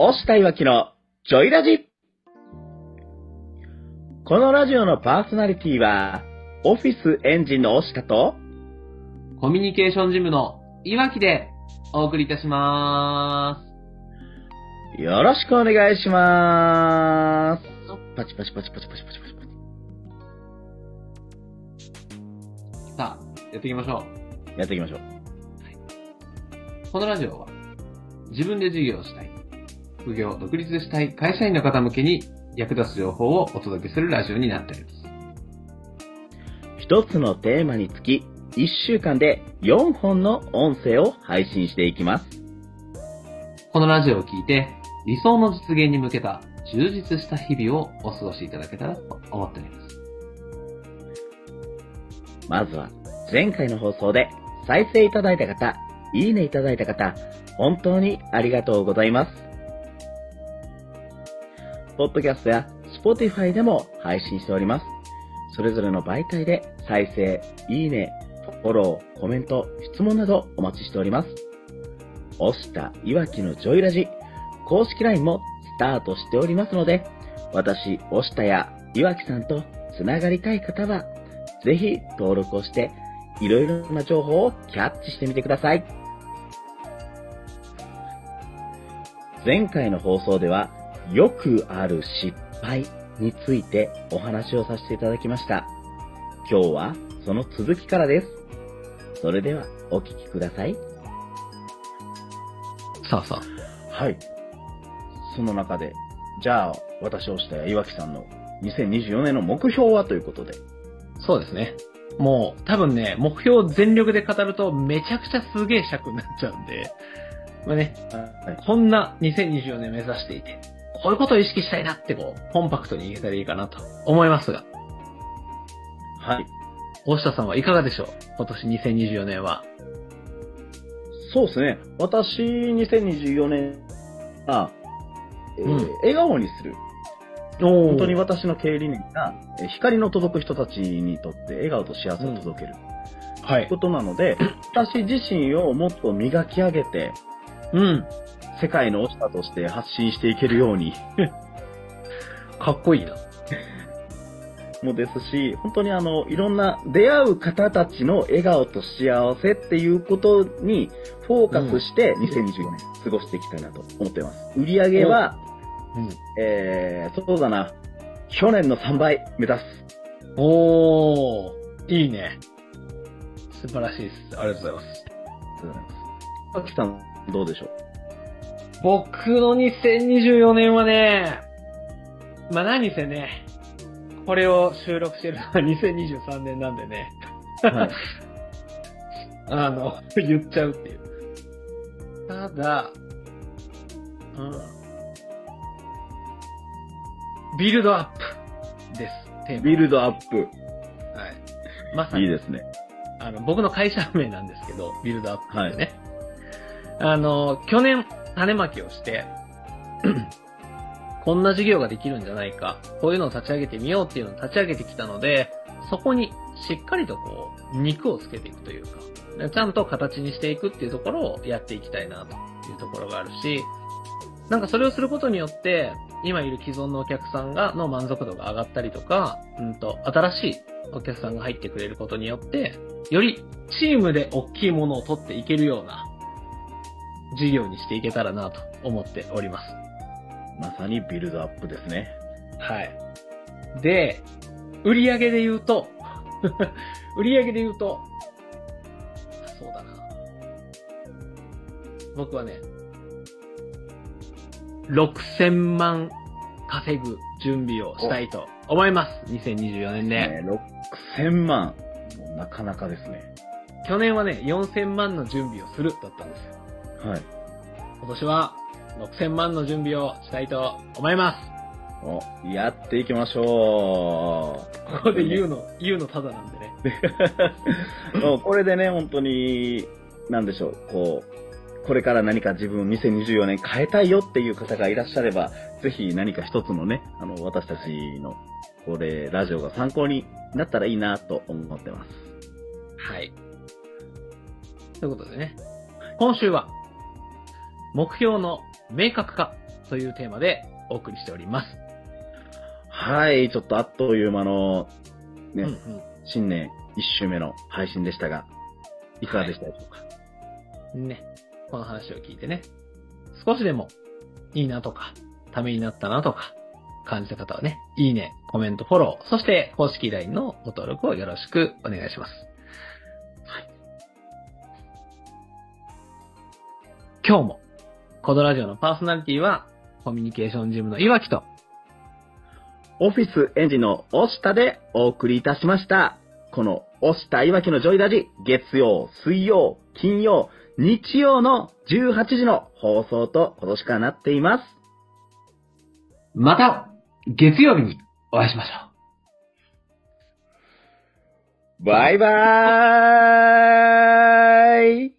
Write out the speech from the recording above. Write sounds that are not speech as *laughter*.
押したいわきのジョイラジこのラジオのパーソナリティは、オフィスエンジンの押したと、コミュニケーションジムのいわきでお送りいたしまよろしくお願いします。パチパチパチパチパチパチパチパチ。す。さあ、やっていきましょやっていきましょう。う。このラジオは、自分で事業をしたい、副業、独立したい会社員の方向けに役立つ情報をお届けするラジオになっております。一つのテーマにつき、一週間で4本の音声を配信していきます。このラジオを聞いて、理想の実現に向けた充実した日々をお過ごしいただけたらと思っております。まずは、前回の放送で再生いただいた方、いいねいただいた方、本当にありがとうございます。ポッドキャストや Spotify でも配信しております。それぞれの媒体で再生、いいね、フォロー、コメント、質問などお待ちしております。押したいわきのジョイラジ公式 LINE もスタートしておりますので、私、押したやいわきさんとつながりたい方は、ぜひ登録をして、いろいろな情報をキャッチしてみてください。前回の放送では、よくある失敗についてお話をさせていただきました。今日はその続きからです。それではお聞きください。さあさはい。その中で、じゃあ、私をした岩木さんの2024年の目標はということで。あ、そうですね。もう、多分ね、目標を全力で語るとめちゃくちゃすげえ尺になっちゃうんで、まあね、はい。こんな2024年目指していて、こういうことを意識したいなってこう、コンパクトに言えたらいいかなと思いますが、はい。大下さんはいかがでしょう？今年2024年は。そうですね。私、2024年は、えーうん笑顔にする。本本当に私の経営理念が、えー光の届く人たちにとって笑顔と幸せを届ける。はという。ことなので、*laughs* 私自身をもっと磨き上げて、うん。世界のオスタとして発信していけるように *laughs* かっこいいな。もですし、本当にあの、いろんな出会う方たちの笑顔と幸せっていうことにフォーカスして2024年過ごしていきたいなと思っています。売り上げは、うん。えー、そうだな、去年の3倍目指す。おー、いいね。素晴らしいです。ありがとうございます。ありがとうございます。あきさん、どうでしょう？僕の2024年はね、まあ何せね、これを収録してるのは2023年なんでね、はい。*laughs* あの、言っちゃうっていう。ただ、うん。ビルドアップです。テーマビルドアップ。はい。まさに、いいですね。あの、僕の会社名なんですけど、ビルドアップってね。あの、去年、種まきをして、*clears throat* こんな事業ができるんじゃないか、こういうのを立ち上げてみようっていうのを立ち上げてきたので、そこにしっかりとこう、肉をつけていくというか、ちゃんと形にしていくっていうところをやっていきたいなというところがあるし、なんかそれをすることによって、今いる既存のお客さんが、の満足度が上がったりとか、うんと、新しいお客さんが入ってくれることによって、よりチームで大きいものを取っていけるような事業にしていけたらなと思っております。まさにビルドアップですね。はい。で、売り上げで言うと、*laughs* 売り上げで言うと、そうだな。僕はね、6000万稼ぐ準備をしたいと思います。2024年で。ね6000万。なかなかですね。去年はね、4000万の準備をするだったんですよ。はい。今年は6000万の準備をしたいと思います。お、やっていきましょここで言うの、言うのただなんでね。*laughs* う。もうこれでね、本当に、なんでしょう、こう、これから何か自分2024年変えたいよっていう方がいらっしゃれば、ぜひ何か一つのね、あの、私たちの、これ、ラジオが参考になったらいいなと思ってます。はい。ということでね、今週は、目標の明確化というテーマでお送りしております。はい、ちょっとあっという間の、ね、うんうん新年1週目の配信でしたが、いかがでしたでしょうか、ね、この話を聞いてね、少しでもいいなとか、ためになったなとか、感じた方はね、いいね、コメント、フォロー、そして公式 LINE のご登録をよろしくお願いします。はい。今日も、コドラジオのパーソナリティは、コミュニケーションジムの岩木と、オフィスエンジンの押下でお送りいたしました。この押下いわきのジョイラジ、月曜、水曜、金曜、日曜の18時の放送と今年からなっています。また、月曜日にお会いしましょう。バイバーイ